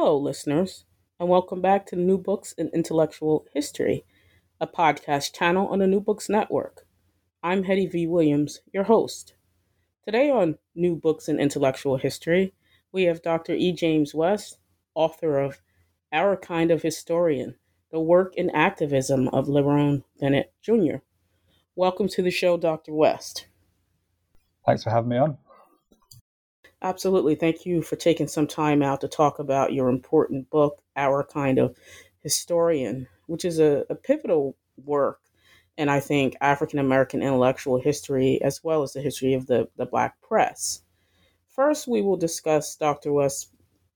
Hello, listeners, and welcome back to New Books in Intellectual History, a podcast channel on the New Books Network. I'm Hettie V. Williams, your host. Today on New Books in Intellectual History, we have Dr. E. James West, author of Our Kind of Historian The Work and Activism of Lerone Bennett Jr. Welcome to the show, Dr. West. Thanks for having me on. Absolutely. Thank you for taking some time out to talk about your important book, Our Kind of Historian, which is a, a pivotal work and I think African American intellectual history as well as the history of the, the Black press. First, we will discuss Dr. West's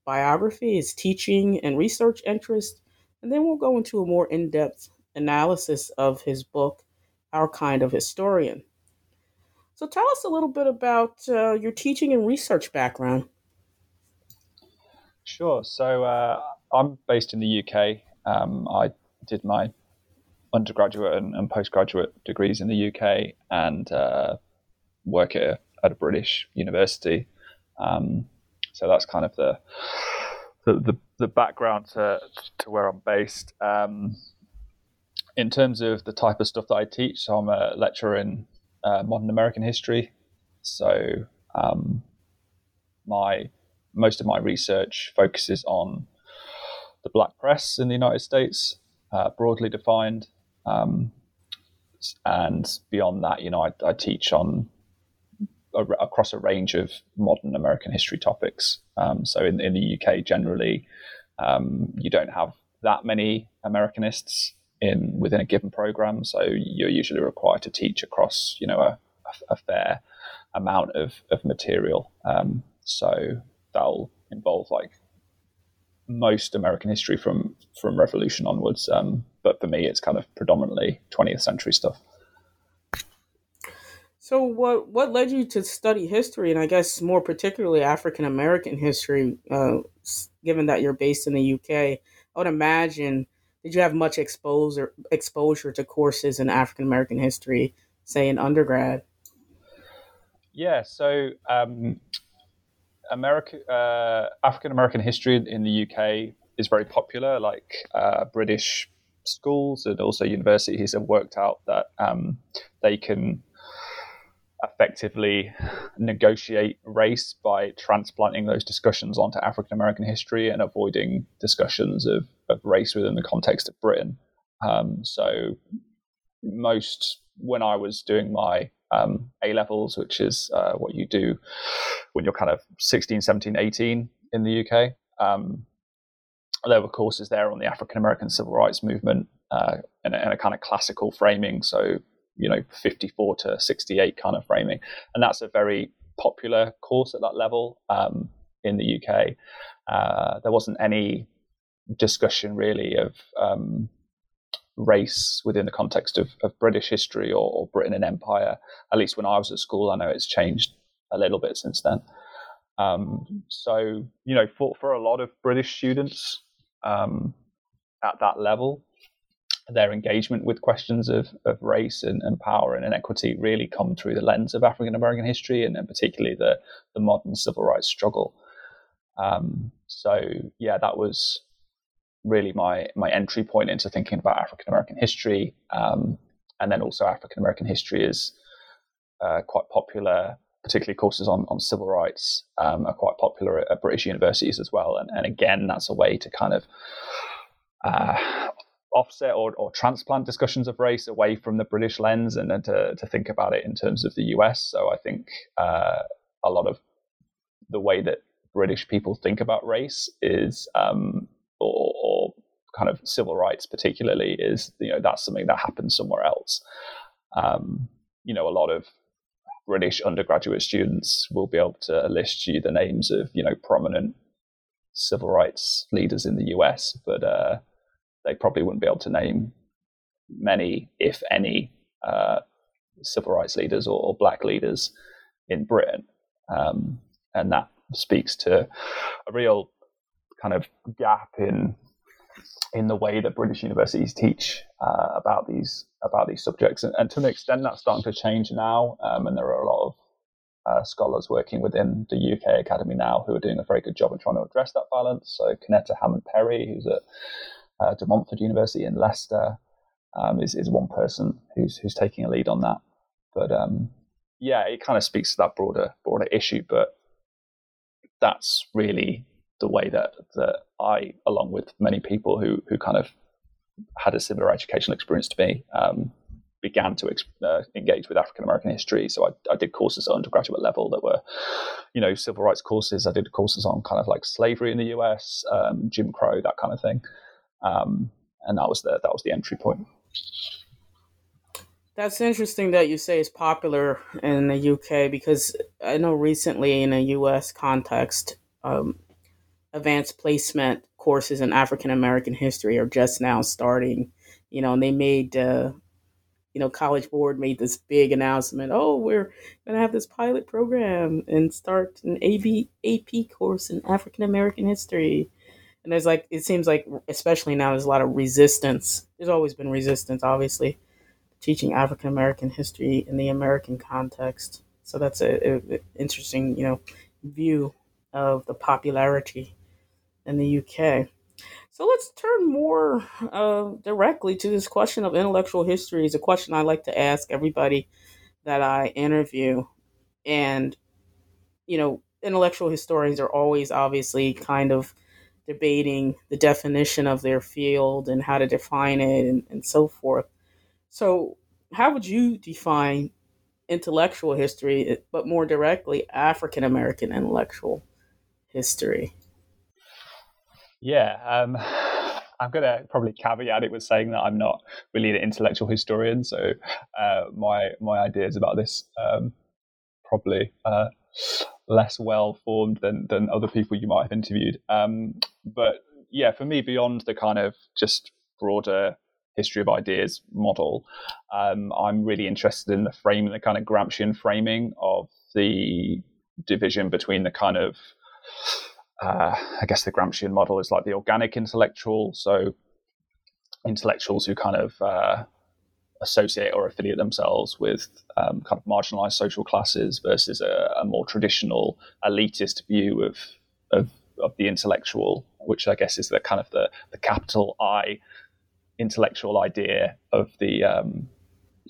biography, his teaching and research interest, and then we'll go into a more in depth analysis of his book, Our Kind of Historian. So tell us a little bit about uh, your teaching and research background. Sure. So uh, I'm based in the UK. Um, I did my undergraduate and, and, postgraduate degrees in the UK and uh, work at a, at a, British university. Um, so that's kind of the the, the, the background to, to where I'm based. Um, in terms of the type of stuff that I teach, so I'm a lecturer in uh, modern American history. So um, my most of my research focuses on the black press in the United States, uh, broadly defined, um, and beyond that, you know, I, I teach on a, across a range of modern American history topics. Um, so in, in, the UK, generally, um, you don't have that many Americanists in within a given program. So you're usually required to teach across, you know, a, a fair amount of, of material. Um, so that'll involve like most American history from from Revolution onwards. Um, but for me, it's kind of predominantly 20th century stuff. So what what led you to study history, and I guess more particularly African American history, uh, given that you're based in the UK? I would imagine did you have much exposure exposure to courses in African American history, say in undergrad? Yeah, so um, uh, African American history in the UK is very popular. Like uh, British schools and also universities have worked out that um, they can effectively negotiate race by transplanting those discussions onto African American history and avoiding discussions of, of race within the context of Britain. Um, so, most when I was doing my um, A levels, which is uh, what you do when you're kind of 16, 17, 18 in the UK, um, there were courses there on the African American civil rights movement uh, in, a, in a kind of classical framing. So you know 54 to 68 kind of framing. And that's a very popular course at that level um, in the uk uh, there wasn't any discussion really of um, race within the context of, of british history or, or, britain and empire. At least when i was at school i know it's changed a little bit since then. Um, so you know for, for a lot of british students um, at that level their engagement with questions of, of race and, and power and inequity really come through the lens of African American history and, and, particularly the, the modern civil rights struggle. Um, so yeah, that was really my my entry point into thinking about African American history, um, and then also African American history is uh, quite popular. Particularly courses on, on civil rights um, are quite popular at, at, British universities as well, and, and again, that's a way to kind of uh, offset or, or transplant discussions of race away from the British lens and then to, to think about it in terms of the US. So I think uh, a lot of the way that British people think about race is, um, or, or, kind of civil rights particularly, is you know that's something that happens somewhere else. Um, you know, a lot of British undergraduate students will be able to list you the names of you know prominent civil rights leaders in the US, but uh, they probably wouldn't be able to name many, if any, uh, civil rights leaders or, or, black leaders in Britain, um, and that speaks to a real kind of gap in in the way that British universities teach uh, about these about these subjects, and, and, to an extent that's starting to change now. Um, and there are a lot of uh, scholars working within the UK Academy now who are doing a very good job of trying to address that balance. So Kennetta Hammond Perry, who's at uh, De Montfort University in Leicester, um, is is one person who's who's taking a lead on that. But um, yeah, it kind of speaks to that broader broader issue. But that's really the way that that I, along with many people who who kind of had a similar educational experience to me, um, began to uh, engage with African American history. So I, I, did courses at undergraduate level that were, you know, civil rights courses. I did courses on kind of like slavery in the U.S., um, Jim Crow, that kind of thing, um, and that was the that was the entry point. That's interesting that you say it's popular in the UK because I know recently in a US context, um, advanced placement courses in African American history are just now starting. You know, and they made, uh, you know, College Board made this big announcement. Oh, we're going to have this pilot program and start an AB, AP course in African American history. And there's like, it seems like, especially now, there's a lot of resistance. There's always been resistance, obviously, teaching African American history in the American context. So that's a, a, a interesting, you know, view of the popularity in the UK. So let's turn more uh, directly to this question of intellectual history. Is a question I like to ask everybody that I interview, and you know, intellectual historians are always obviously kind of debating the definition of their field and how to define it and, and so forth. So, how would you define intellectual history, but more directly, African American intellectual history? Yeah, um, I'm going to probably caveat it with saying that I'm not really an intellectual historian, so uh, my my ideas about this um, probably uh, less well formed than than other people you might have interviewed. Um, but yeah, for me, beyond the kind of just broader history of ideas model, um, I'm really interested in the frame, the kind of Gramscian framing of the division between the kind of uh, I guess the Gramscian model is like the organic intellectual. So intellectuals who kind of uh, associate or affiliate themselves with um, kind of marginalized social classes versus a, a, more traditional elitist view of, of, of the intellectual, which I guess is the kind of the, the capital I intellectual idea of the um,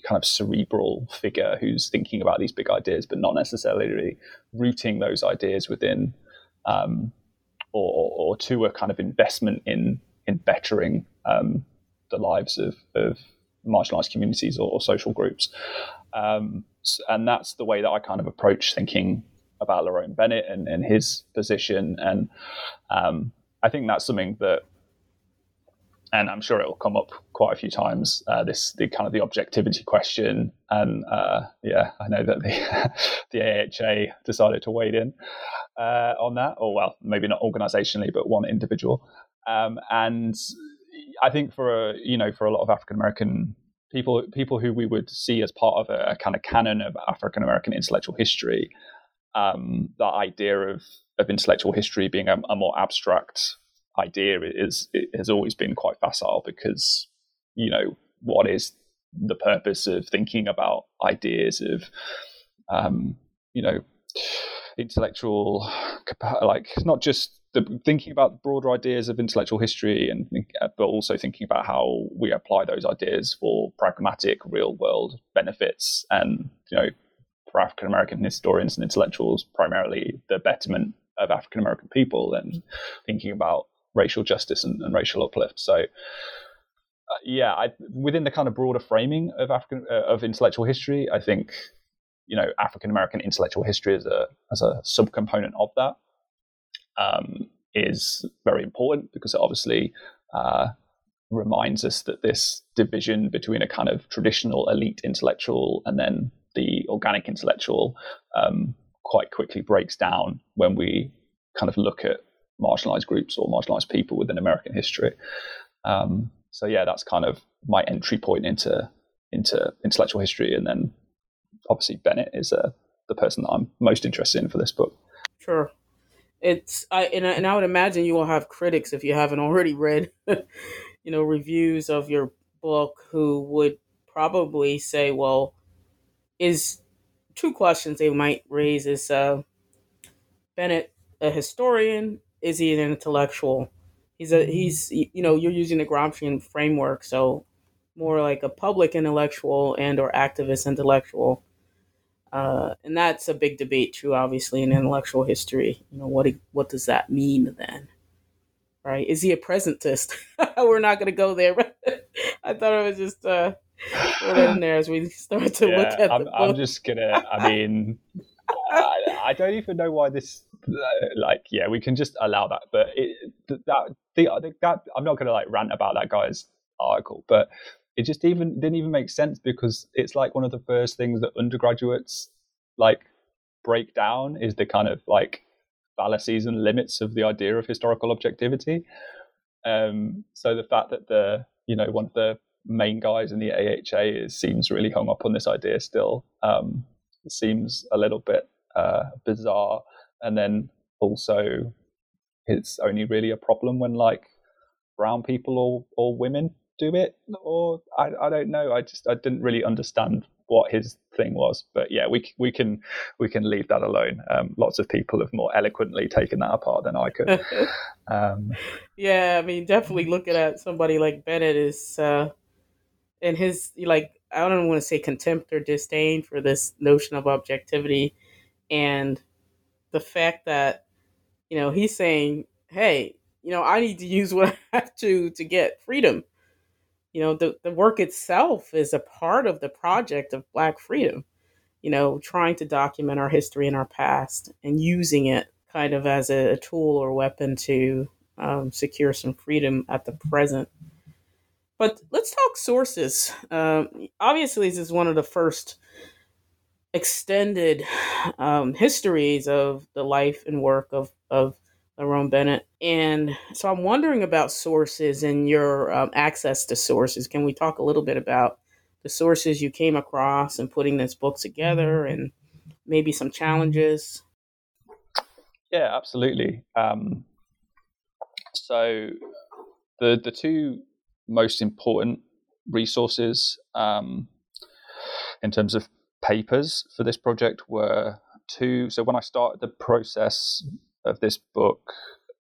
kind of cerebral figure who's thinking about these big ideas, but not necessarily rooting those ideas within um, or, or to a kind of investment in in bettering um, the lives of, of marginalized communities or, or social groups. Um, and that's the way that I kind of approach thinking about Lerone Bennett and, and his position. And um, I think that's something that, and I'm sure it will come up quite a few times. Uh, this the kind of the objectivity question, and uh, yeah, I know that the the AHA decided to wade in uh, on that, or well, maybe not organizationally, but one individual. Um, and I think for a, you know for a lot of African American people, people who we would see as part of a, a kind of canon of African American intellectual history, um, that idea of of intellectual history being a, a more abstract idea is has always been quite facile because you know what is the purpose of thinking about ideas of um, you know intellectual, like not just the, thinking about broader ideas of intellectual history, and uh, but also thinking about how we apply those ideas for pragmatic, real world benefits, and you know, for African American historians and intellectuals, primarily the betterment of African American people, and thinking about racial justice and, and racial uplift. So. Uh, yeah, I, within the kind of broader framing of African uh, of intellectual history, I think you know African American intellectual history as a as a subcomponent of that um, is very important because it obviously uh, reminds us that this division between a kind of traditional elite intellectual and then the organic intellectual um, quite quickly breaks down when we kind of look at marginalized groups or marginalized people within American history. Um, so yeah, that's kind of my entry point into into intellectual history, and then obviously Bennett is uh, the person that I'm most interested in for this book. Sure, it's I and, and I would imagine you will have critics if you haven't already read, you know, reviews of your book who would probably say, well, is two questions they might raise is uh, Bennett a historian? Is he an intellectual? He's a he's you know you're using the Gramscian framework, so more like a public intellectual and or activist intellectual. Uh, and that's a big debate too, obviously, in intellectual history. You know, what what does that mean then? Right? Is he a presentist? We're not going to go there. I thought it was just uh, put in there as we start to yeah, look at. I'm, I'm just gonna. I mean, I, I, don't even know why this. Like, yeah, we can just allow that. But it, that the that I'm not gonna like rant about that guy's article, but it just even didn't even make sense because it's like one of the first things that undergraduates like break down is the kind of like fallacies and limits of the idea of historical objectivity. Um, so the fact that the you know one of the main guys in the AHA is, seems really hung up on this idea still um, seems a little bit uh, bizarre. And then also, it's only really a problem when like brown people or or women do it, or I, I don't know. I just I didn't really understand what his thing was. But yeah, we we can we can leave that alone. Um, lots of people have more eloquently taken that apart than I could. um, yeah, I mean, definitely looking at somebody like Bennett is, uh, and his like I don't want to say contempt or disdain for this notion of objectivity, and the fact that you know he's saying, hey, you know, I need to use what I have to to get freedom you know the, the work itself is a part of the project of black freedom you know trying to document our history and our past and using it kind of as a, a tool or weapon to um, secure some freedom at the present. But let's talk sources. Um, obviously this is one of the first extended um, histories of the life and work of, of Lerone Bennett. And so I'm wondering about sources and your um, access to sources. Can we talk a little bit about the sources you came across and putting this book together and maybe some challenges? Yeah, absolutely. Um, so the the two most important resources um, in terms of papers for this project were two. So when I started the process of this book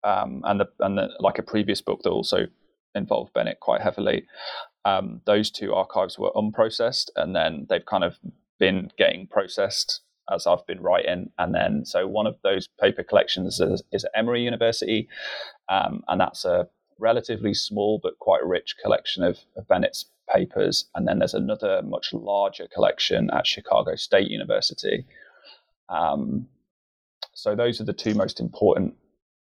um, and the and the, like a previous book that also involved Bennett quite heavily. Um, those two archives were unprocessed, and then they've kind of been getting processed as I've been writing. And then, so one of those paper collections is, is at Emory University, um, and that's a relatively small but quite rich collection of, of Bennett's papers. And then there's another much larger collection at Chicago State University. Um, so those are the two most important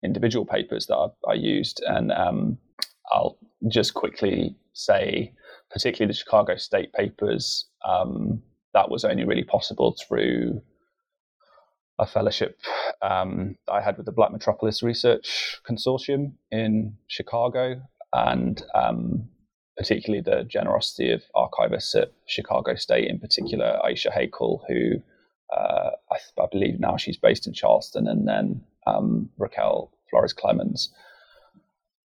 individual papers that I, I used, and um, I'll just quickly say, particularly the Chicago State papers, um, that was only really possible through a fellowship um, I had with the Black Metropolis Research Consortium in Chicago, and um, particularly the generosity of archivists at Chicago State, in particular Aisha Hakel, who uh, I, I, believe now she's based in Charleston, and then um, Raquel Flores Clemons.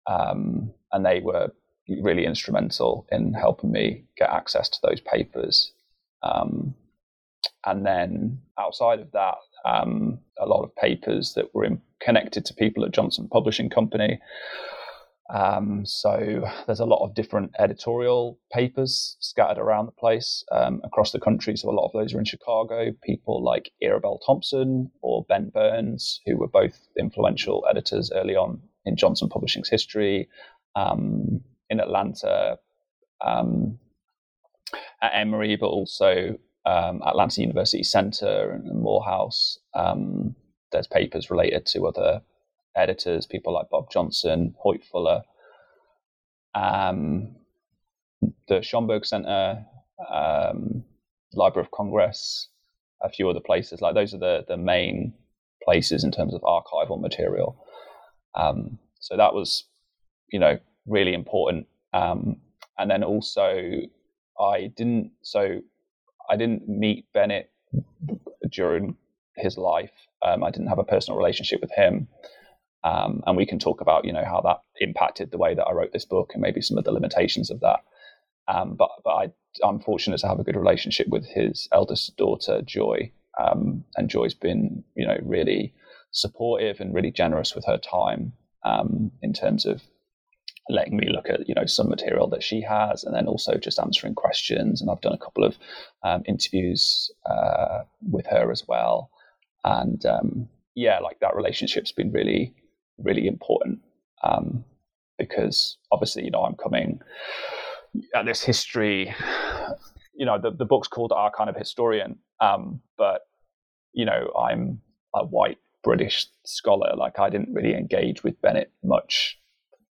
Um, and they were really instrumental in helping me get access to those papers. Um, and then outside of that, um, a lot of papers that were in, connected to people at Johnson Publishing Company. Um, so there's a lot of different editorial papers scattered around the place um, across the country. So a lot of those are in Chicago. People like Era Bell Thompson or Ben Burns, who were both influential editors early on in Johnson Publishing's history. Um, in Atlanta, um, at Emory, but also um, Atlanta University Center and Morehouse. Um, there's papers related to other editors, people like Bob Johnson, Hoyt Fuller, um, the Schomburg Center, um, Library of Congress, a few other places. Like those are the the main places in terms of archival material. Um, so that was, you know, really important. Um, and then also, I didn't. So I didn't meet Bennett during his life. Um, I didn't have a personal relationship with him. Um, and we can talk about, you know, how that impacted the way that I wrote this book and maybe some of the limitations of that. Um, but but I, I'm fortunate to have a good relationship with his eldest daughter, Joy. Um, and Joy's been, you know, really supportive and really generous with her time um, in terms of letting me look at you know some material that she has, and then also just answering questions. And I've done a couple of um, interviews uh, with her as well, and um, yeah, like that relationship's been really really important um, because obviously you know I'm coming at this history. You know the the book's called Our Kind of Historian, um, but you know I'm a white British scholar. Like I didn't really engage with Bennett much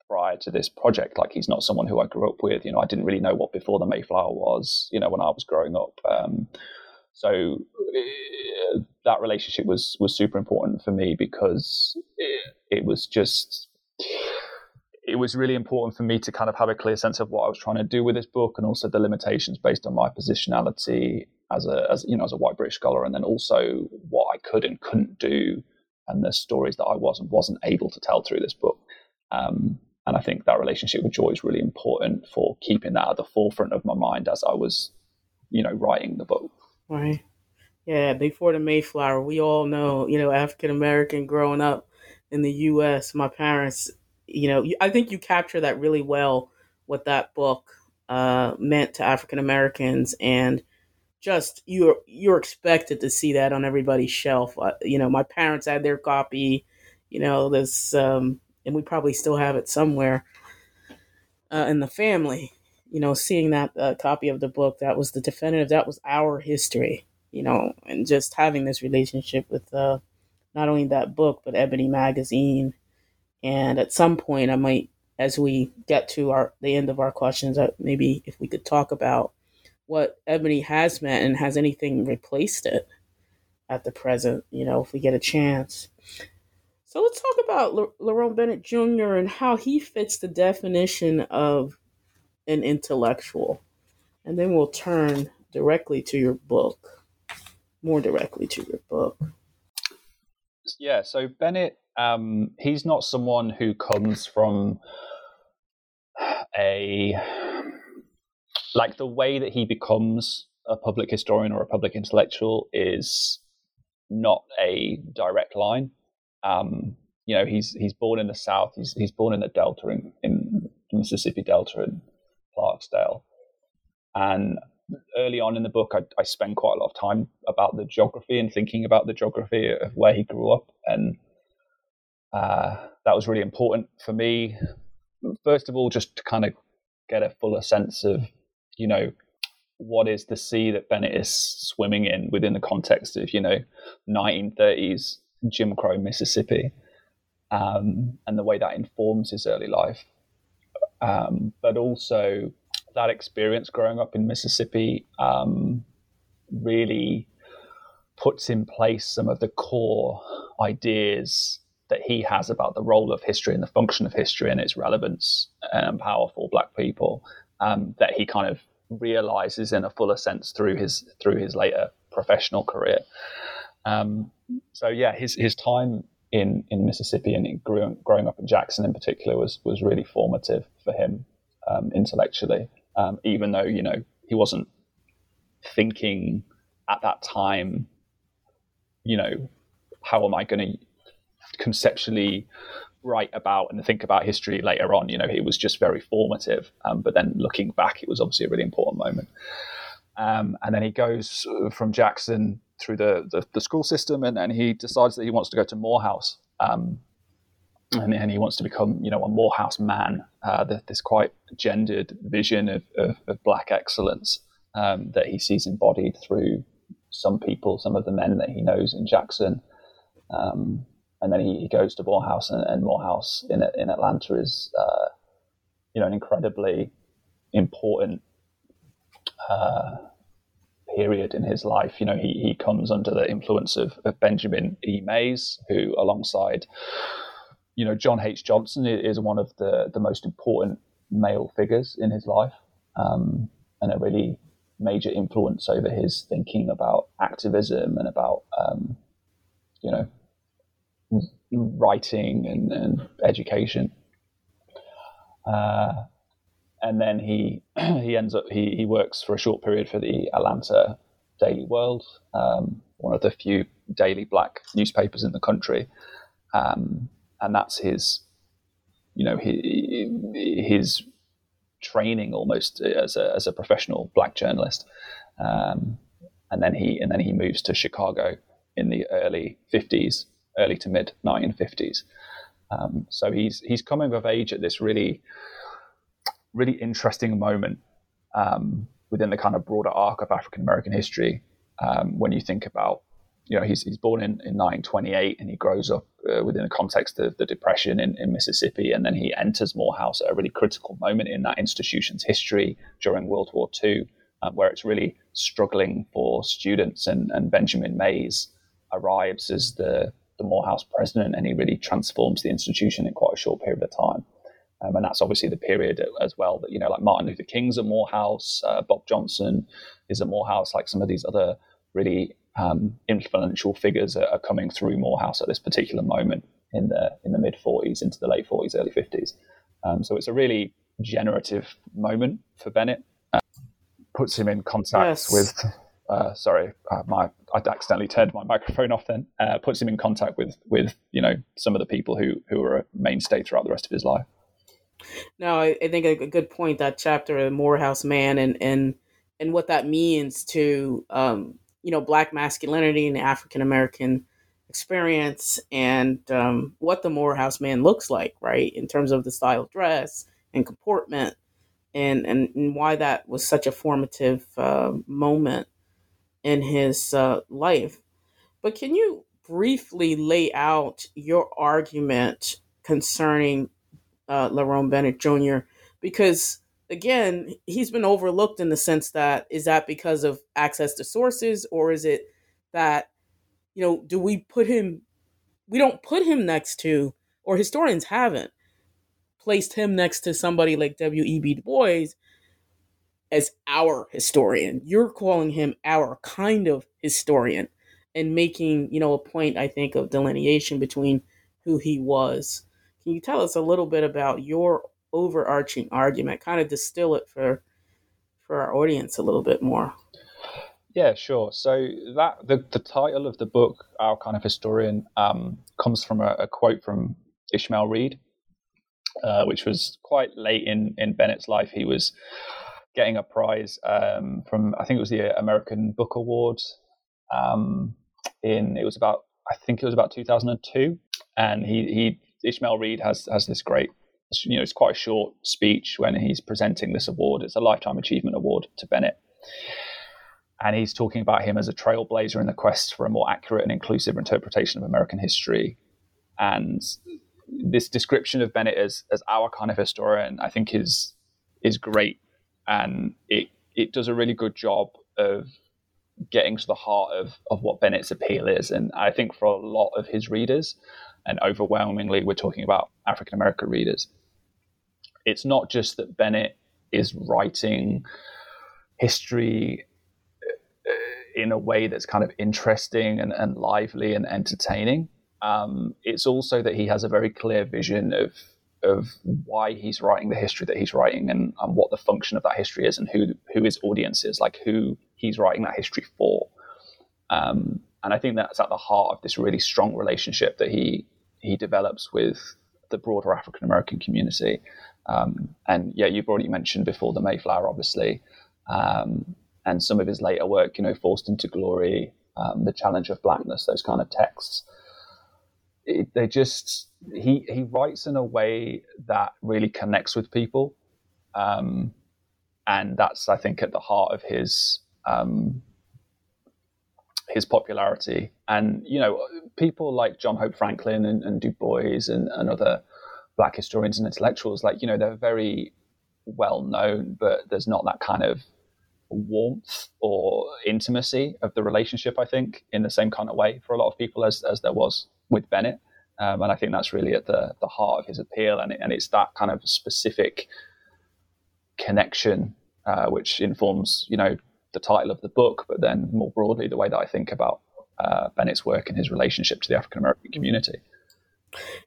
prior to this project. Like he's not someone who I grew up with. You know, I didn't really know what before the Mayflower was. You know, when I was growing up. Um, so uh, that relationship was was super important for me because it, was just it was really important for me to kind of have a clear sense of what I was trying to do with this book and also the limitations based on my positionality as a as you know as a white British scholar and then also what I could and couldn't do and the stories that I was and wasn't able to tell through this book. Um, and I think that relationship with Joy is really important for keeping that at the forefront of my mind as I was, you know, writing the book. Right. Yeah. Before the Mayflower, we all know, you know, African American growing up in the U.S. My parents, you know, I think you capture that really well. What that book uh, meant to African Americans and just you're you're expected to see that on everybody's shelf. Uh, you know, my parents had their copy. You know, this, um, and we probably still have it somewhere uh, in the family. You know, seeing that uh, copy of the book, that was the definitive. That was our history. You know, and just having this relationship with uh, not only that book but Ebony magazine. And at some point, I might, as we get to our the end of our questions, uh, maybe if we could talk about what Ebony has meant and has anything replaced it at the present, you know, if we get a chance. So let's talk about L- Lerone Bennett Jr. and how he fits the definition of an intellectual. And then we'll turn directly to your book, more directly to your book. Yeah, so Bennett, um, he's not someone who comes from a like the way that he becomes a public historian or a public intellectual is not a direct line. Um, you know, he's he's born in the South. He's he's born in the Delta in, in Mississippi Delta in Clarksdale, and early on in the book, I, I spend quite a lot of time about the geography and thinking about the geography of where he grew up, and uh, that was really important for me. First of all, just to kind of get a fuller sense of you know, what is the sea that Bennett is swimming in within the context of, you know, 1930s Jim Crow Mississippi, um, and the way that informs his early life. Um, but also that experience growing up in Mississippi um, really puts in place some of the core ideas that he has about the role of history and the function of history and its relevance and power for black people um, that he kind of realizes in a fuller sense through his through his later professional career. Um, so yeah, his his time in in Mississippi and growing, growing up in Jackson in particular was was really formative for him um, intellectually. Um, even though you know he wasn't thinking at that time, you know, how am I going to conceptually write about and think about history later on. You know, it was just very formative. Um, but then looking back, it was obviously a really important moment. Um, and then he goes from Jackson through the, the, the, school system and, and he decides that he wants to go to Morehouse. Um, and, and, he wants to become, you know, a Morehouse man. Uh, this quite gendered vision of, of, of black excellence um, that he sees embodied through some people, some of the men that he knows in Jackson. Um, and then he, he goes to Morehouse, and, and Morehouse in in Atlanta is uh, you know an incredibly important uh, period in his life. You know, he, he comes under the influence of, of Benjamin E. Mays, who, alongside, you know, John H. Johnson, is one of the, the most important male figures in his life um, and a really major influence over his thinking about activism and about, um, you know, writing and, and education. Uh, and then he he ends up he, he works for a short period for the Atlanta Daily World, um, one of the few daily black newspapers in the country, um, and that's his you know his, his training almost as a as a professional black journalist, um, and then he and then he moves to Chicago in the early fifties, early to mid nineteen fifties. Um, so he's he's coming of age at this really really interesting moment um, within the kind of broader arc of African American history um, when you think about, you know, he's, he's born in, in 1928 and he grows up uh, within the context of the Depression in, in Mississippi. And then he enters Morehouse at a really critical moment in that institution's history during World War II, uh, where it's really struggling for students. And, and Benjamin Mays arrives as the, the Morehouse president and he really transforms the institution in quite a short period of time. Um, and that's obviously the period as well that, you know, like Martin Luther King's at Morehouse, uh, Bob Johnson is at Morehouse, like some of these other really um, influential figures are, are, coming through Morehouse at this particular moment in the in the mid 40s into the late 40s, early 50s. Um, so it's a really generative moment for Bennett. Uh, puts him in contact yes. with. Uh, sorry, uh, my I accidentally turned my microphone off. Then uh, puts him in contact with with you know some of the people who who are a mainstay throughout the rest of his life. No, I, I think a, a, good point that chapter, of Morehouse Man, and and and what that means to um, you know black masculinity and African American experience, and um, what the Morehouse Man looks like, right, in terms of the style of dress and comportment, and and, and why that was such a formative uh, moment in his uh, life. But can you briefly lay out your argument concerning uh, Lerone Bennett Jr. because again, he's been overlooked in the sense that is that because of access to sources or is it that you know do we put him we don't put him next to or historians haven't placed him next to somebody like W.E.B. Du Bois as our historian. You're calling him our kind of historian and making, you know, a point I think of delineation between who he was can you tell us a little bit about your overarching argument? Kind of distill it for for our audience a little bit more. Yeah, sure. So that the, the title of the book, Our Kind of Historian, um, comes from a, a, quote from Ishmael Reed, uh, which was quite late in, in Bennett's life. He was getting a prize um, from, I think it was the American Book Awards. Um, in it was about, I think it was about 2002, and he he Ishmael Reed has has this great, you know, it's quite a short speech when he's presenting this award. It's a lifetime achievement award to Bennett, and he's talking about him as a trailblazer in the quest for a more accurate and inclusive interpretation of American history. And this description of Bennett as as our kind of historian, I think, is is great, and it it does a really good job of getting to the heart of, of what Bennett's appeal is. And I think for a lot of his readers, and overwhelmingly we're talking about African American readers. It's not just that Bennett is writing history uh, in a way that's kind of interesting and, and lively and entertaining. Um, it's also that he has a very clear vision of of why he's writing the history that he's writing and, and what the function of that history is and who who his audience is, like who he's writing that history for. Um, and I think that's at the heart of this really strong relationship that he he develops with the broader African American community. Um, and yeah, you've already mentioned before the Mayflower, obviously, um, and some of his later work, you know, Forced into Glory, um, The Challenge of Blackness, those kind of texts. It, they just he he writes in a way that really connects with people, um, and that's I think at the heart of his um, his popularity. And, you know, people like John Hope Franklin and, and Du Bois and, and, other black historians and intellectuals, like, you know, they're very well known, but there's not that kind of warmth or intimacy of the relationship. I think in the same kind of way for a lot of people as as there was with Bennett. Um, and I think that's really at the, the heart of his appeal. And, it, and it's that kind of specific connection uh, which informs, you know, the title of the book, but then more broadly, the way that I think about uh, Bennett's work and his relationship to the African American community.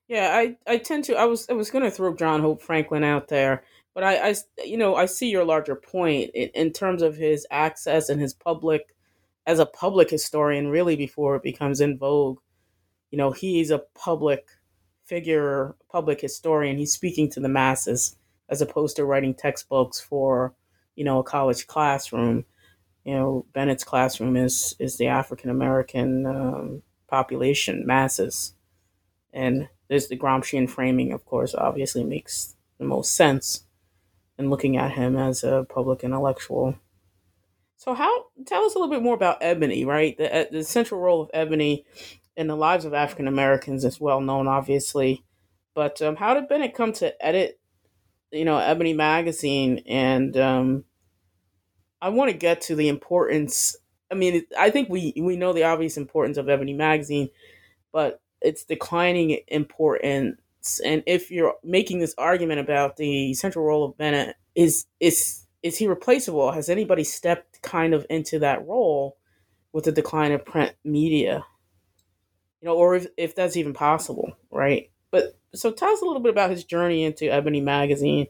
Yeah, I, I tend to. I was I was going to throw John Hope Franklin out there, but I, I you know I see your larger point in, in terms of his access and his public as a public historian. Really, before it becomes in vogue, you know, he's a public figure, public historian. He's speaking to the masses as opposed to writing textbooks for you know a college classroom. You know, Bennett's classroom is is the African American um, population masses and there's the Gramscian framing, of course, obviously makes the most sense in looking at him as a public intellectual. So, how tell us a little bit more about Ebony, right? The, the central role of Ebony in the lives of African Americans is well known, obviously. But um, how did Bennett come to edit, you know, Ebony magazine? And um, I want to get to the importance. I mean, I think we we know the obvious importance of Ebony magazine, but its declining importance. And if you're making this argument about the central role of Bennett, is is is he replaceable? Has anybody stepped kind of into that role with the decline of print media? You know, or if, if that's even possible, right? But so tell us a little bit about his journey into Ebony magazine.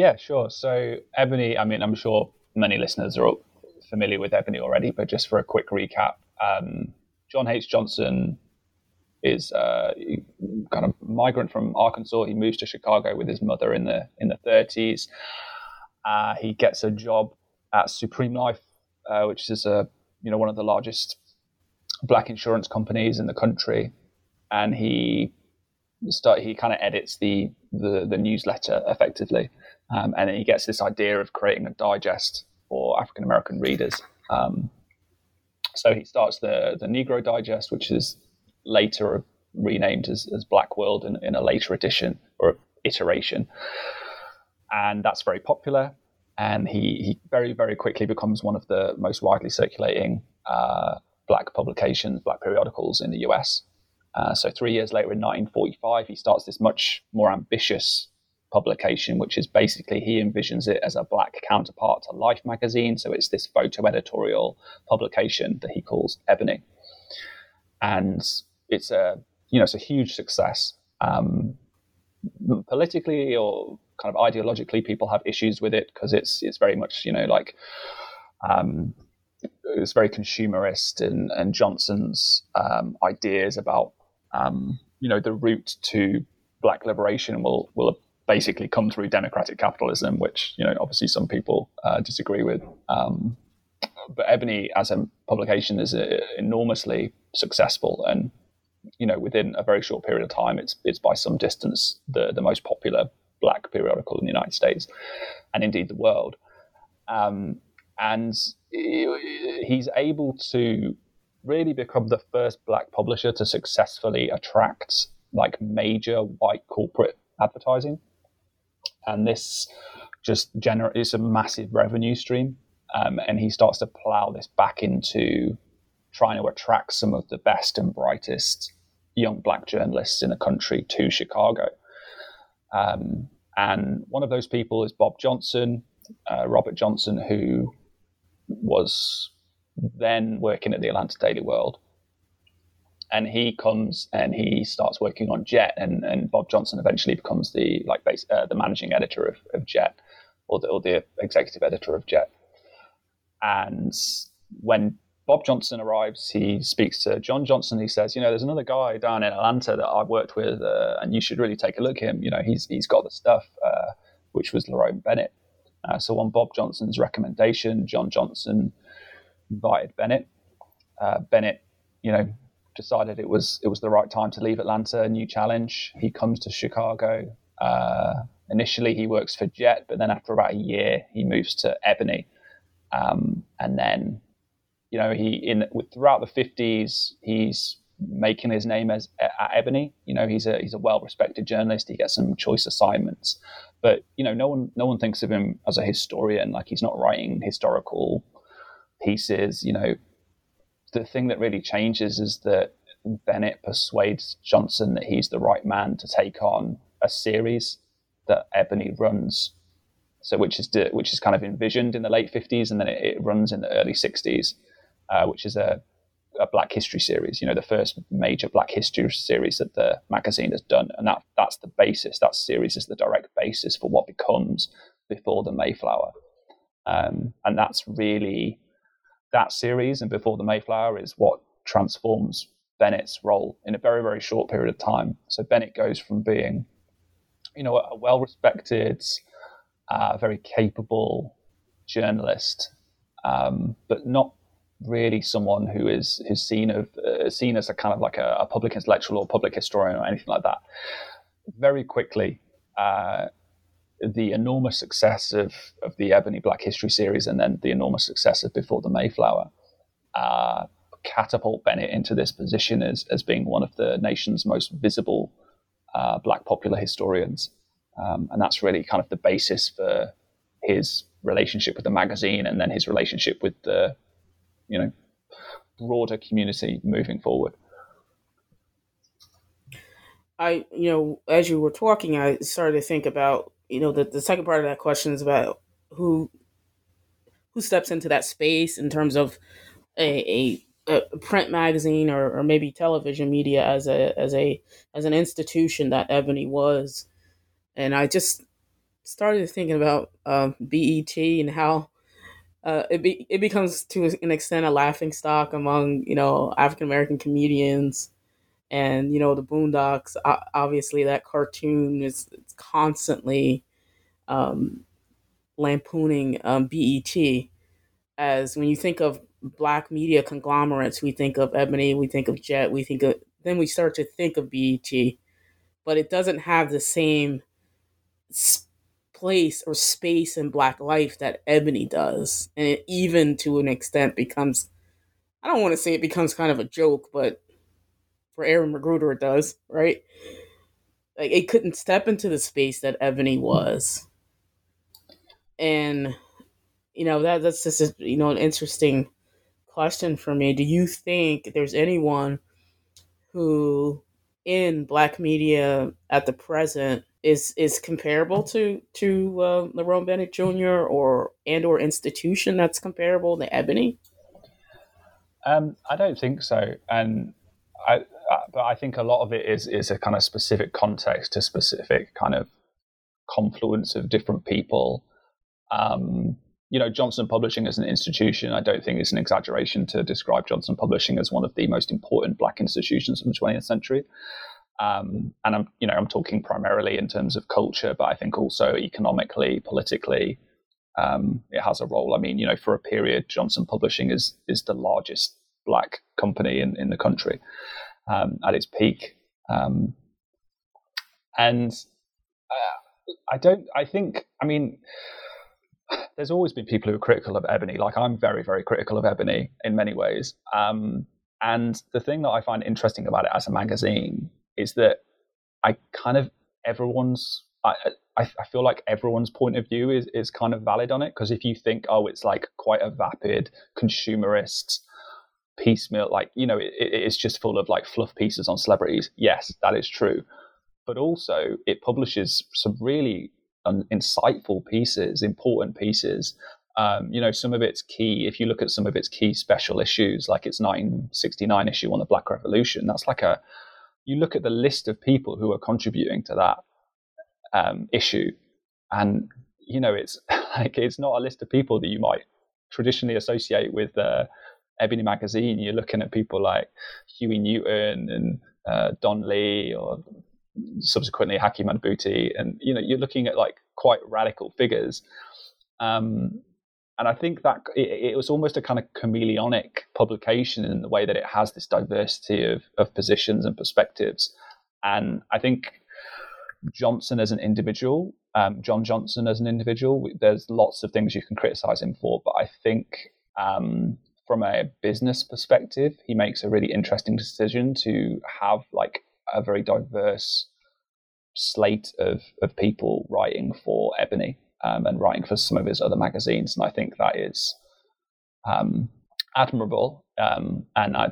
Yeah, sure. So Ebony, I mean, I'm sure many listeners are familiar with Ebony already, but just for a quick recap, um, John H. Johnson is uh, kind of migrant from Arkansas. He moves to Chicago with his mother in the in the 30s. Uh, he gets a job at Supreme Life, uh, which is a you know one of the largest black insurance companies in the country, and he start he kind of edits the, the the, newsletter effectively, um, and he gets this idea of creating a digest for African American readers. Um, so he starts the the Negro Digest, which is later renamed as, as Black World in, in a later edition or iteration. And that's very popular. And he, he very, very quickly becomes one of the most widely circulating uh, black publications, black periodicals in the US. Uh, so, three years later, in 1945, he starts this much more ambitious publication, which is basically he envisions it as a black counterpart to Life magazine. So, it's this photo editorial publication that he calls Ebony. And it's a you know it's a huge success. Um, politically or kind of ideologically, people have issues with it because it's it's very much you know like um, it's very consumerist and and Johnson's um, ideas about um, you know the route to black liberation will will basically come through democratic capitalism, which you know obviously some people uh, disagree with. Um, but Ebony as a publication is uh, enormously successful and you know, within a very short period of time, it's it's by some distance the the most popular black periodical in the United States, and indeed the world. Um, and he's able to really become the first black publisher to successfully attract like major white corporate advertising, and this just generates a massive revenue stream. Um, and he starts to plow this back into trying to attract some of the best and brightest young black journalists in the country to Chicago. Um, and one of those people is Bob Johnson, uh, Robert Johnson, who was then working at the Atlanta Daily World. And he comes and he starts working on Jet, and, and Bob Johnson eventually becomes the like base, uh, the managing editor of, of Jet, or the, or the executive editor of Jet. And when Bob Johnson arrives. He speaks to John Johnson. He says, "You know, there's another guy down in Atlanta that I've worked with, uh, and you should really take a look at him. You know, he's he's got the stuff." Uh, which was Lerone Bennett. Uh, so on Bob Johnson's recommendation, John Johnson invited Bennett. Uh, Bennett, you know, decided it was it was the right time to leave Atlanta, new challenge. He comes to Chicago. Uh, initially, he works for Jet, but then after about a year, he moves to Ebony, um, and then you know, he in throughout the 50s, he's making his name as at Ebony. You know, he's a he's a well respected journalist. He gets some choice assignments, but you know, no one no one thinks of him as a historian. Like he's not writing historical pieces. You know, the thing that really changes is that Bennett persuades Johnson that he's the right man to take on a series that Ebony runs. So, which is which is kind of envisioned in the late fifties, and then it, it, runs in the early sixties, uh, which is a, a Black History series. You know, the first major Black History series that the magazine has done, and that that's the basis. That series is the direct basis for what becomes before the Mayflower, um, and that's really that series and before the Mayflower is what transforms Bennett's role in a very, very short period of time. So Bennett goes from being, you know, a well respected, uh, very capable journalist, um, but not really someone who is who's seen of uh, seen as a kind of like a, a, public intellectual or public historian or anything like that. Very quickly, uh, the enormous success of, of the Ebony Black History series and then the enormous success of Before the Mayflower uh, catapult Bennett into this position as, as being one of the nation's most visible uh, black popular historians. Um, and that's really kind of the basis for his relationship with the magazine and then his relationship with the, you know, broader community moving forward. I, you know, as you were talking, I started to think about you know, the, the second part of that question is about who who steps into that space in terms of a, a, a print magazine or, or maybe television media as a as a as an institution that Ebony was, and I just started thinking about um, BET and how uh, it be, it becomes to an extent a laughing stock among you know African American comedians, and you know the Boondocks. Obviously, that cartoon is constantly um, lampooning um, BET as when you think of black media conglomerates, we think of Ebony, we think of Jet, we think of then we start to think of BET, but it doesn't have the same place or space in black life that Ebony does, and it even to an extent becomes I don't want to say it becomes kind of a joke, but for Aaron McGruder it does, right? Like it couldn't step into the space that Ebony was and you know that that's just a, you know an interesting question for me. Do you think there's anyone who in black media at the present is is comparable to to uh, Lerone Bennett Jr. or and or institution that's comparable to Ebony? Um, I don't think so, and I, I, but I think a lot of it is is a kind of specific context to specific kind of confluence of different people um, you know, Johnson Publishing as an institution, I don't think it's an exaggeration to describe Johnson Publishing as one of the most important black institutions of the 20th century. Um, and I'm, you know, I'm talking primarily in terms of culture, but I think also economically, politically, um, it has a role. I mean, you know, for a period, Johnson Publishing is is the largest black company in, in the country um, at its peak, um, and uh, I don't. I think. I mean there's always been people who are critical of Ebony. Like I'm very, very critical of Ebony in many ways. Um, and the thing that I find interesting about it as a magazine is that I kind of everyone's I, I, I feel like everyone's point of view is, is kind of valid on it because if you think oh it's like quite a vapid consumerist piecemeal like you know it, it's just full of like fluff pieces on celebrities yes that is true but also it publishes some really insightful pieces, important pieces. Um, you know, some of its key, if you look at some of its key special issues, like its 1969 issue on the Black Revolution, that's like a, you look at the list of people who are contributing to that um, issue, and, you know, it's like, it's not a list of people that you might traditionally associate with uh, Ebony Magazine. You're looking at people like Huey Newton and uh, Don Lee or subsequently Haki Madhubuti, and you know you're looking at like quite radical figures. Um, and I think that it, it, was almost a kind of chameleonic publication in the way that it has this diversity of, of positions and perspectives. And I think Johnson as an individual, um, John Johnson as an individual, there's lots of things you can criticize him for, but I think um, from a business perspective, he makes a really interesting decision to have like a very diverse slate of, of people writing for Ebony um, and writing for some of his other magazines. And I think that is um, admirable. Um, and I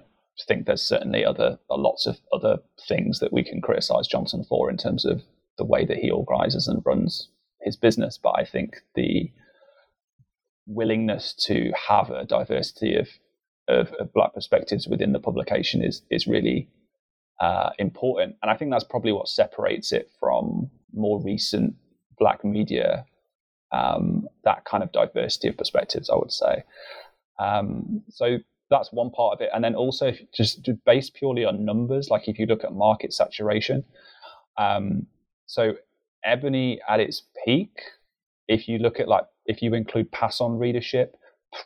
think there's certainly other lots of other things that we can criticize Johnson for in terms of the way that he organizes and runs his business. But I think the willingness to have a diversity of, of, of black perspectives within the publication is is really uh, important. And I think that's probably what separates it from more recent black media, um, that kind of diversity of perspectives, I would say. Um, so that's one part of it. And then also just based purely on numbers, like if you look at market saturation. Um, so Ebony at its peak, if you look at like, if you include pass on readership,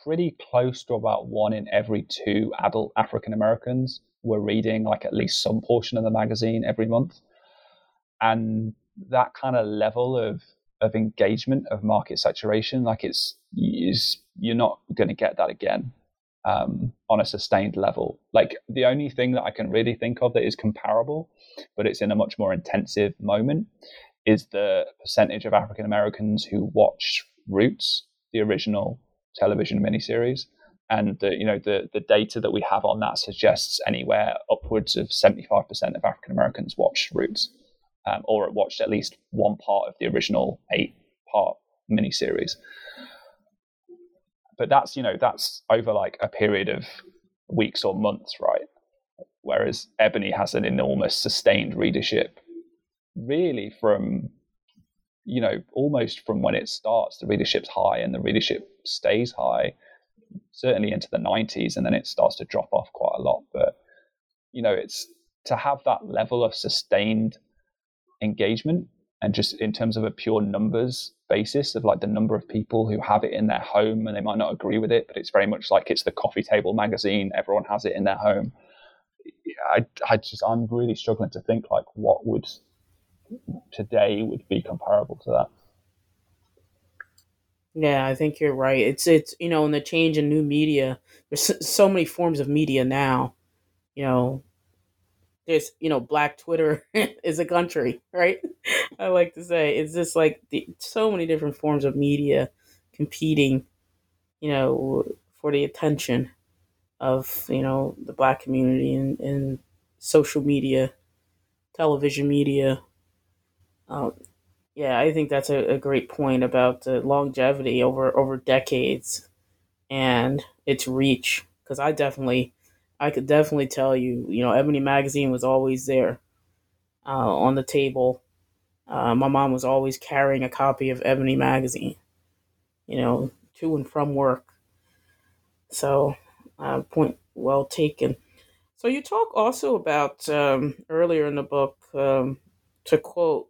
pretty close to about one in every two adult African Americans were reading like at least some portion of the magazine every month. And that kind of level of of engagement of market saturation, like it's is you're not going to get that again um, on a sustained level. Like the only thing that I can really think of that is comparable, but it's in a much more intensive moment, is the percentage of African Americans who watch Roots, the original television miniseries, and the you know the the data that we have on that suggests anywhere upwards of 75% of African Americans watched Roots, um, or watched at least one part of the original eight part miniseries. But that's you know that's over like a period of weeks or months, right? Whereas Ebony has an enormous sustained readership, really from you know almost from when it starts, the readership's high and the readership stays high certainly into the 90s, and then it starts to drop off quite a lot. But you know, it's to have that level of sustained engagement, and just in terms of a pure numbers basis of like the number of people who have it in their home, and they might not agree with it, but it's very much like it's the coffee table magazine. Everyone has it in their home. I, I just I'm really struggling to think like what would today would be comparable to that. Yeah, I think you're right. It's it's you know, in the change in new media, there's so many forms of media now. You know, there's you know, Black Twitter is a country, right? I like to say it's just like the, so many different forms of media competing, you know, for the attention of you know the Black community and, and social media, television media. Um, yeah, I think that's a, a great point about the longevity over over decades and its reach. Because I definitely, I could definitely tell you, you know, Ebony magazine was always there uh, on the table. Uh, my mom was always carrying a copy of Ebony magazine, you know, to and from work. So, uh, point well taken. So you talk also about um, earlier in the book, um, to quote,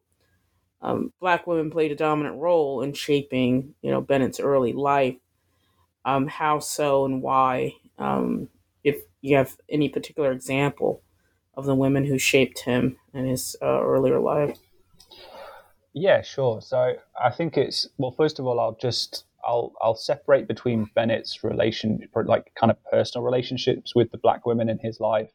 um, black women played a dominant role in shaping, you know, Bennett's early life. Um, how so and why? Um, if you have any particular example of the women who shaped him in his uh, earlier life. Yeah, sure. So I think it's well. First of all, I'll just I'll I'll separate between Bennett's relation, like kind of personal relationships with the black women in his life,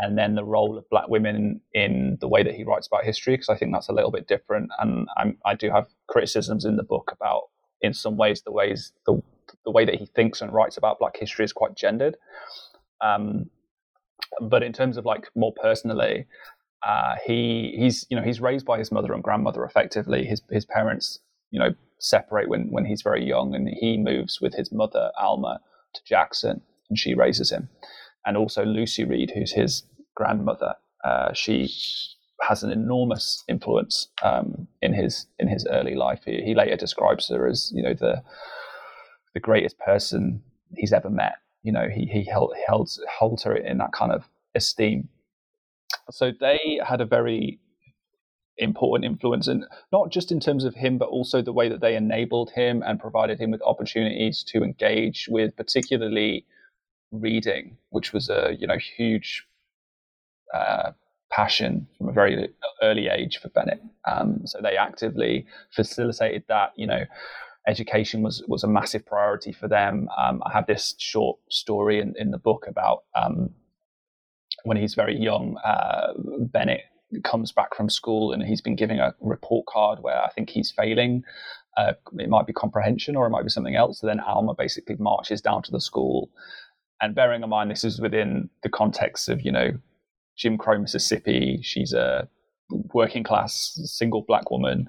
and then the role of black women in the way that he writes about history, because I think that's a little bit different. And I'm, i do have criticisms in the book about, in some ways, the ways the the way that he thinks and writes about black history is quite gendered. Um, but in terms of like more personally, uh, he he's you know he's raised by his mother and grandmother effectively. His his parents you know separate when when he's very young, and he moves with his mother Alma to Jackson, and she raises him and also Lucy Reed, who's his grandmother. Uh, she has an enormous influence um, in his in his early life. He, he, later describes her as you know the the greatest person he's ever met. You know, he he held held holds her in that kind of esteem. So they had a very important influence, and not just in terms of him, but also the way that they enabled him and provided him with opportunities to engage with, particularly reading, which was a you know huge uh, passion from a very early age for Bennett. Um, so they actively facilitated that. You know, education was was a massive priority for them. Um, I have this short story in, in the book about um, when he's very young, uh, Bennett comes back from school and he's been giving a report card where I think he's failing. Uh, it might be comprehension or it might be something else. So then Alma basically marches down to the school. And bearing in mind, this is within the context of, you know, Jim Crow, Mississippi. She's a working class single black woman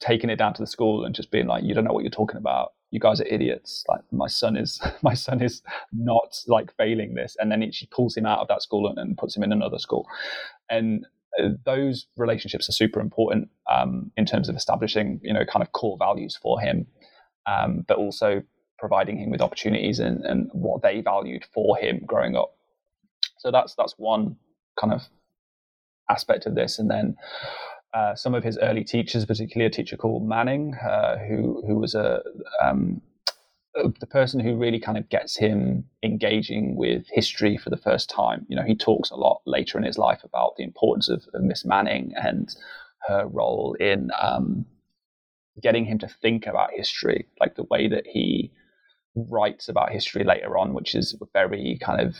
taking it down to the school and just being like, you don't know what you're talking about. You guys are idiots. Like my son is, my son is not like failing this. And then it, she pulls him out of that school and, and, puts him in another school. And uh, those relationships are super important um, in terms of establishing, you know, kind of core values for him, um, but also providing him with opportunities and, and what they valued for him growing up. So that's that's one kind of aspect of this, and then uh, some of his early teachers, particularly a teacher called Manning, uh, who who was a um, the person who really kind of gets him engaging with history for the first time. You know, he talks a lot later in his life about the importance of, of Miss Manning and her role in um, getting him to think about history, like the way that he writes about history later on, which is very kind of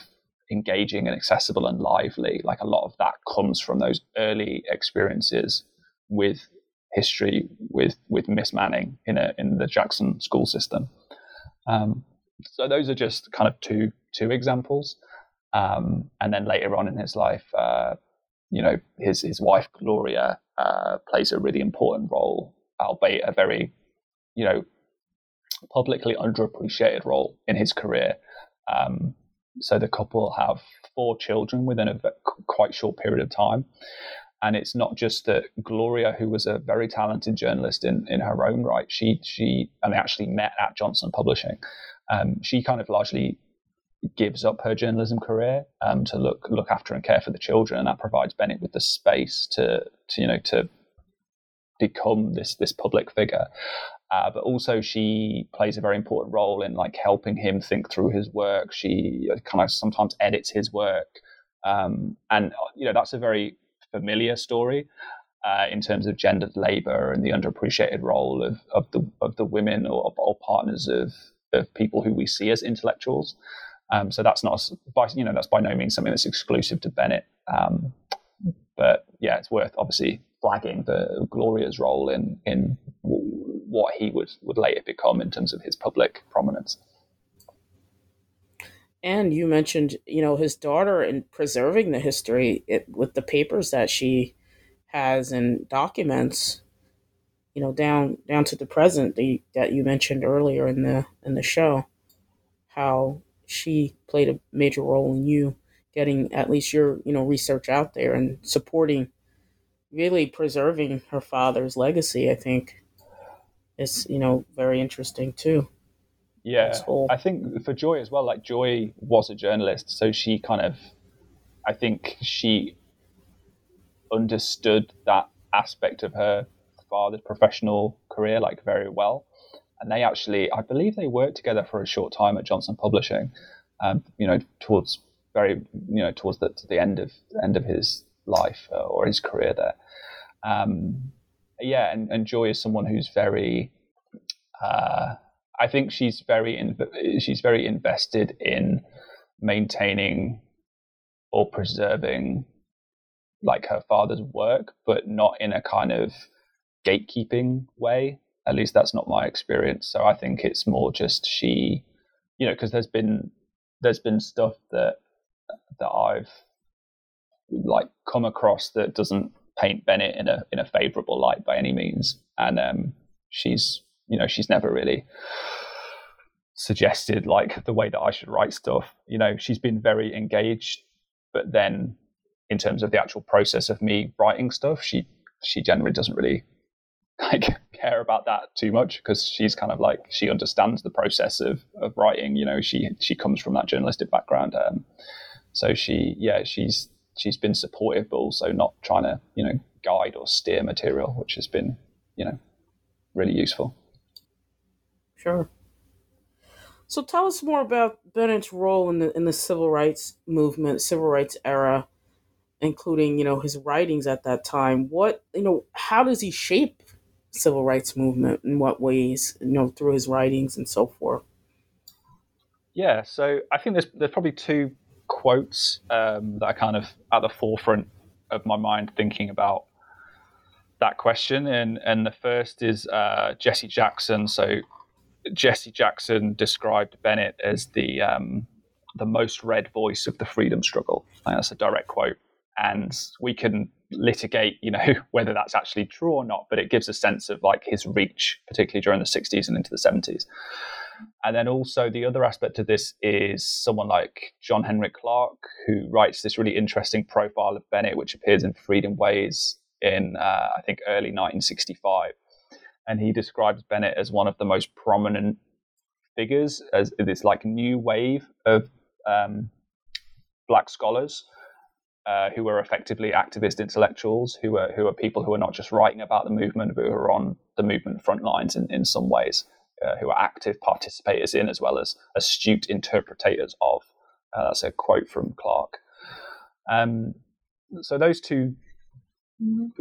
engaging and accessible and lively. Like a lot of that comes from those early experiences with history with with Miss Manning in a in the Jackson school system. Um, so those are just kind of two two examples. Um, and then later on in his life, uh, you know, his his wife Gloria uh, plays a really important role, albeit a very, you know, publicly underappreciated role in his career. Um, so the couple have four children within a quite short period of time. And it's not just that Gloria, who was a very talented journalist in, in her own right, she she and they actually met at Johnson Publishing. Um, she kind of largely gives up her journalism career um, to look look after and care for the children, and that provides Bennett with the space to, to you know to become this this public figure. Uh, but also she plays a very important role in like helping him think through his work. She uh, kind of sometimes edits his work, um, and uh, you know that's a very familiar story uh, in terms of gendered labor and the underappreciated role of, of the of the women or, or partners of of people who we see as intellectuals. Um, so that's not by you know that's by no means something that's exclusive to Bennett. Um, but yeah, it's worth obviously flagging the Gloria's role in in what he would would later become in terms of his public prominence. And you mentioned, you know, his daughter in preserving the history it, with the papers that she has and documents, you know, down down to the present the, that you mentioned earlier in the in the show, how she played a major role in you getting at least your you know research out there and supporting, really preserving her father's legacy. I think is you know very interesting too. Yeah, I think for Joy as well. Like Joy was a journalist, so she kind of, I think she understood that aspect of her father's professional career like very well. And they actually, I believe, they worked together for a short time at Johnson Publishing. Um, you know, towards very, you know, towards the, the end of end of his life uh, or his career there. Um, yeah, and, and Joy is someone who's very. Uh, I think she's very in, she's very invested in maintaining or preserving like her father's work, but not in a kind of gatekeeping way. At least that's not my experience. So I think it's more just she, you know, because there's been there's been stuff that that I've like come across that doesn't paint Bennett in a in a favorable light by any means, and um, she's you know she's never really suggested like the way that I should write stuff. You know, she's been very engaged, but then in terms of the actual process of me writing stuff, she she generally doesn't really like care about that too much because she's kind of like she understands the process of of writing. You know, she she comes from that journalistic background, um, so she yeah she's she's been supportive, but also not trying to you know guide or steer material, which has been you know really useful. Sure. So tell us more about Bennett's role in the in the civil rights movement, civil rights era, including you know his writings at that time. What you know, how does he shape civil rights movement in what ways, you know, through his writings and so forth. Yeah, so I think there's there's probably two quotes um, that are kind of at the forefront of my mind thinking about that question, and and the first is uh, Jesse Jackson. So Jesse Jackson described Bennett as the um, the most read voice of the freedom struggle. that's a direct quote, and we can litigate, you know, whether that's actually true or not. But it gives a sense of like his reach, particularly during the '60s and into the '70s. And then also the other aspect of this is someone like John Henrik Clarke, who writes this really interesting profile of Bennett, which appears in Freedomways in uh, I think early 1965, and he describes Bennett as one of the most prominent figures as this like new wave of um, black scholars uh, who were effectively activist intellectuals, who were who are people who are not just writing about the movement, but who are on the movement front lines in, in some ways, uh, who are active participators in as well as astute interpreters of. Uh, that's a quote from Clarke. Um, so those two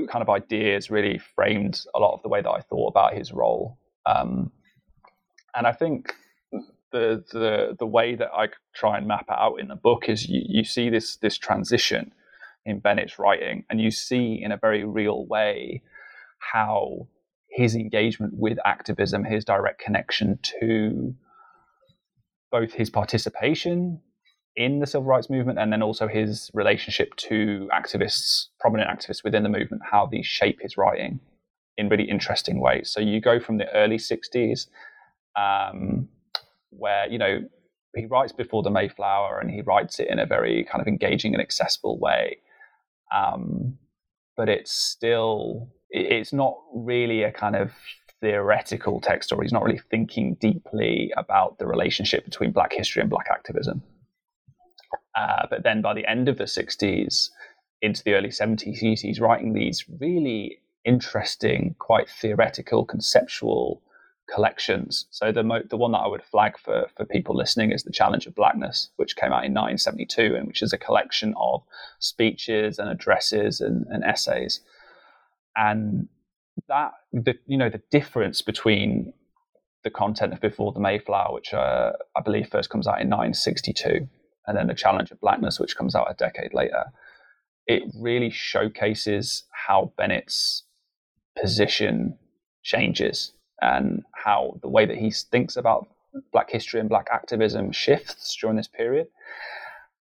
kind of ideas really framed a lot of the way that I thought about his role. Um, and I think the the the way that I try and map it out in the book is you, you see this this transition in Bennett's writing, and you see in a very real way how his engagement with activism, his direct connection to both his participation in the civil rights movement and then also his relationship to activists, prominent activists within the movement, how these shape his writing in really interesting ways. So you go from the early 60s, um, where, you know, he writes before the Mayflower and he writes it in a very kind of engaging and accessible way. Um, but it's still, it's not really a kind of theoretical text or he's not really thinking deeply about the relationship between black history and black activism uh, but then by the end of the 60s into the early 70s, he's writing these really interesting, quite theoretical, conceptual collections. So the mo- the one that I would flag for for people listening is the Challenge of Blackness, which came out in 1972, and which is a collection of speeches and addresses and, and essays. And that the you know the difference between the content of Before the Mayflower, which uh, I believe first comes out in 1962, and then the challenge of blackness which comes out a decade later it really showcases how bennett's position changes and how the way that he thinks about black history and black activism shifts during this period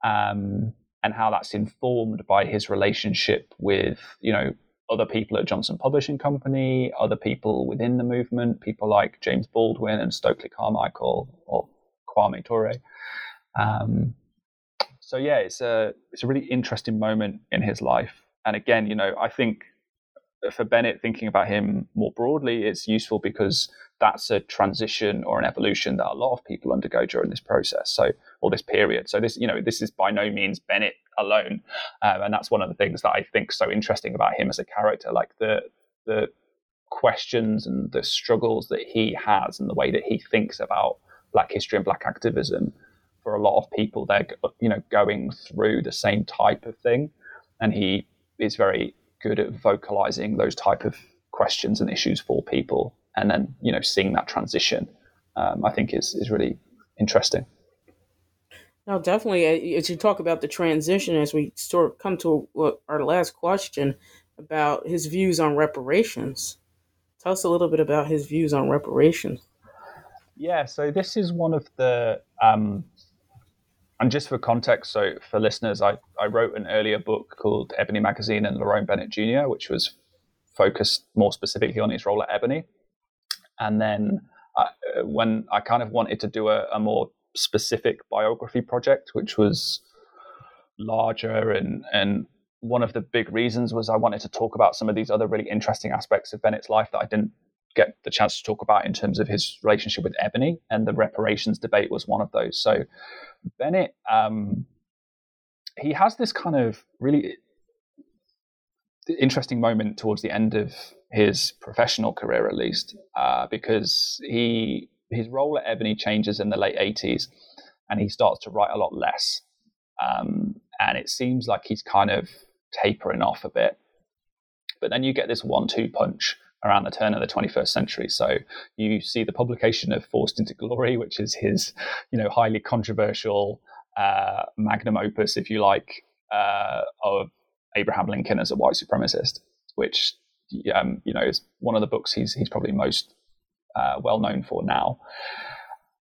um, and how that's informed by his relationship with you know other people at johnson publishing company other people within the movement people like james baldwin and stokely carmichael or kwame ture um, so yeah, it's a it's a really interesting moment in his life. And again, you know, I think for Bennett, thinking about him more broadly, it's useful because that's a transition or an evolution that a lot of people undergo during this process. So, or this period. So this, you know, this is by no means Bennett alone, um, and that's one of the things that I think so interesting about him as a character. Like the the questions and the struggles that he has, and the way that he thinks about Black history and Black activism for a lot of people, they're you know going through the same type of thing, and he is very good at vocalizing those type of questions and issues for people, and then you know seeing that transition, um, I think is is really interesting. No, definitely. As you talk about the transition, as we sort of come to our last question about his views on reparations, tell us a little bit about his views on reparations. Yeah, so this is one of the um, and just for context, so for listeners, I, I wrote an earlier book called Ebony Magazine and Lerone Bennett Jr., which was focused more specifically on his role at Ebony. And then I, when I kind of wanted to do a, a more specific biography project, which was larger and and one of the big reasons was I wanted to talk about some of these other really interesting aspects of Bennett's life that I didn't get the chance to talk about in terms of his relationship with Ebony, and the reparations debate was one of those. So Bennett, um, he has this kind of really interesting moment towards the end of his professional career, at least, uh, because he his role at Ebony changes in the late '80s, and he starts to write a lot less, um, and it seems like he's kind of tapering off a bit. But then you get this one-two punch around the turn of the 21st century. So you see the publication of Forced into Glory, which is his, you know, highly controversial uh, magnum opus, if you like, uh, of Abraham Lincoln as a white supremacist, which um, you know is one of the books he's he's probably most uh, well known for now.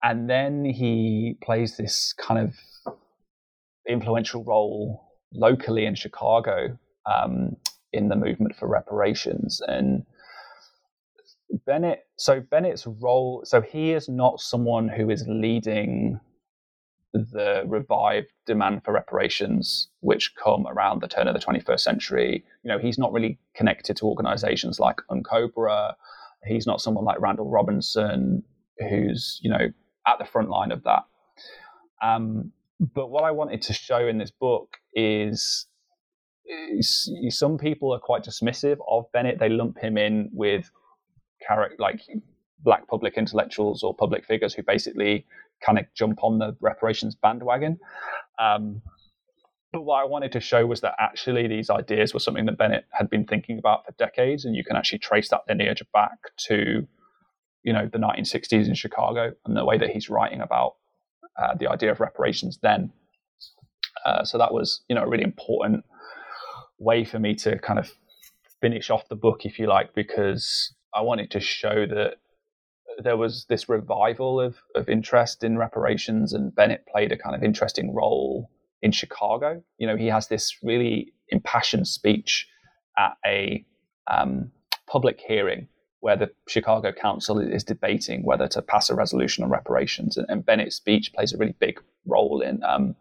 And then he plays this kind of influential role locally in Chicago um, in the movement for reparations. And Bennett, so Bennett's role, so he is not someone who is leading the revived demand for reparations, which come around the turn of the 21st century. You know, he's not really connected to organizations like N'COBRA. He's not someone like Randall Robinson, who's, you know, at the front line of that. Um, but what I wanted to show in this book is, is, some people are quite dismissive of Bennett. They lump him in with like black public intellectuals or public figures who basically kind of jump on the reparations bandwagon. Um, but what I wanted to show was that actually these ideas were something that Bennett had been thinking about for decades, and you can actually trace that lineage back to, you know, the 1960s in Chicago and the way that he's writing about uh, the idea of reparations then. Uh, so that was, you know, a really important way for me to kind of finish off the book, if you like, because I wanted to show that there was this revival of, of interest in reparations, and Bennett played a kind of interesting role in Chicago. You know, he has this really impassioned speech at a um, public hearing where the Chicago Council is debating whether to pass a resolution on reparations, and, and Bennett's speech plays a really big role in um,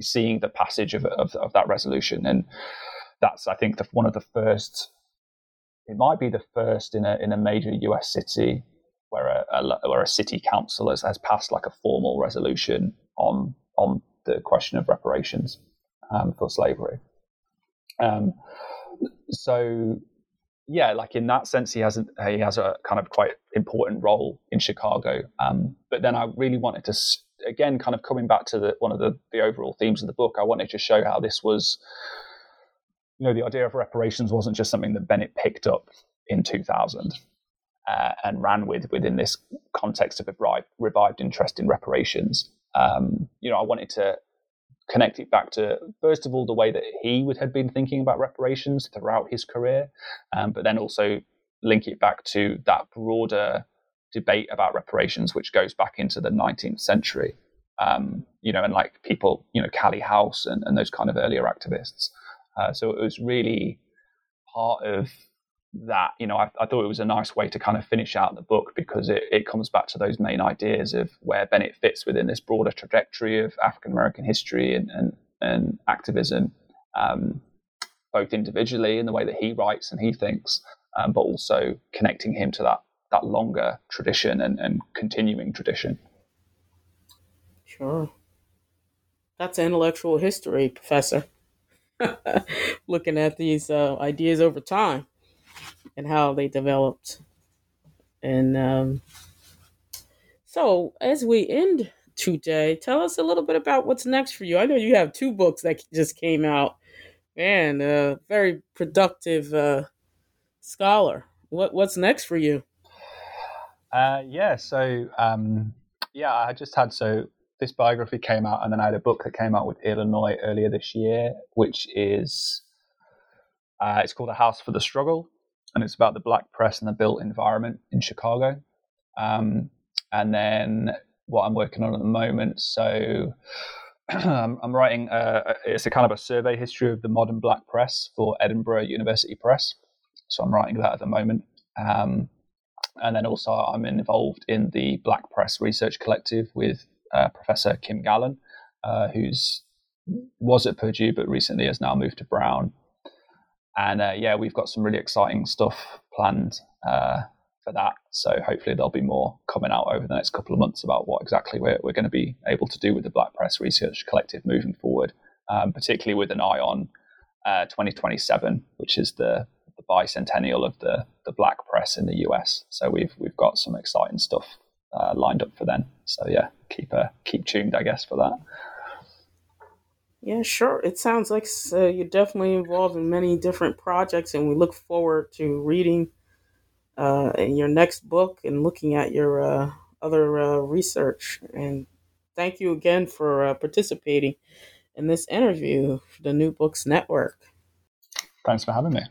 seeing the passage of, of, of, that resolution, and that's I think the, one of the first. It might be the first in a in a major U.S. city where a, a, where a city council has, has passed like a formal resolution on on the question of reparations um, for slavery. Um, so yeah, like in that sense, he has a, he has a kind of quite important role in Chicago. Um, but then I really wanted to again, kind of coming back to the one of the the overall themes of the book. I wanted to show how this was, you know, the idea of reparations wasn't just something that Bennett picked up in 2000 uh, and ran with within this context of a revived, revived interest in reparations. Um, you know, I wanted to connect it back to first of all the way that he would had been thinking about reparations throughout his career, um, but then also link it back to that broader debate about reparations, which goes back into the 19th century. Um, you know, and like people, you know, Callie House and, and those kind of earlier activists. Uh, so it was really part of that, you know, I, I, thought it was a nice way to kind of finish out the book because it, it comes back to those main ideas of where Bennett fits within this broader trajectory of African American history and, and, and activism, um, both individually in the way that he writes and he thinks, um, but also connecting him to that, that longer tradition and, and continuing tradition. Sure. That's intellectual history, Professor. Looking at these uh, ideas over time and how they developed. And um, so, as we end today, tell us a little bit about what's next for you. I know you have two books that just came out. Man, a very productive uh, scholar. What what's next for you? Uh, yeah, so um, yeah, I just had so this biography came out, and then I had a book that came out with Illinois earlier this year, which is uh, it's called A House for the Struggle, and it's about the black press and the built environment in Chicago. Um, and then what I'm working on at the moment, so I'm writing. A, it's a kind of a survey history of the modern black press for Edinburgh University Press. So I'm writing that at the moment. Um, and then also I'm involved in the Black Press Research Collective with uh, Professor Kim Gallon, uh, who's was at Purdue but recently has now moved to Brown. And uh, yeah, we've got some really exciting stuff planned uh, for that. So hopefully there'll be more coming out over the next couple of months about what exactly we're, we're going to be able to do with the Black Press Research Collective moving forward, um, particularly with an eye on uh, 2027, which is the, the bicentennial of the, the Black Press in the US. So we've we've got some exciting stuff uh, lined up for then. So yeah, keep uh, keep tuned, I guess, for that. Yeah, sure. It sounds like uh, you're definitely involved in many different projects, and we look forward to reading uh, in your next book and looking at your uh, other uh, research. And thank you again for uh, participating in this interview for the New Books Network. Thanks for having me.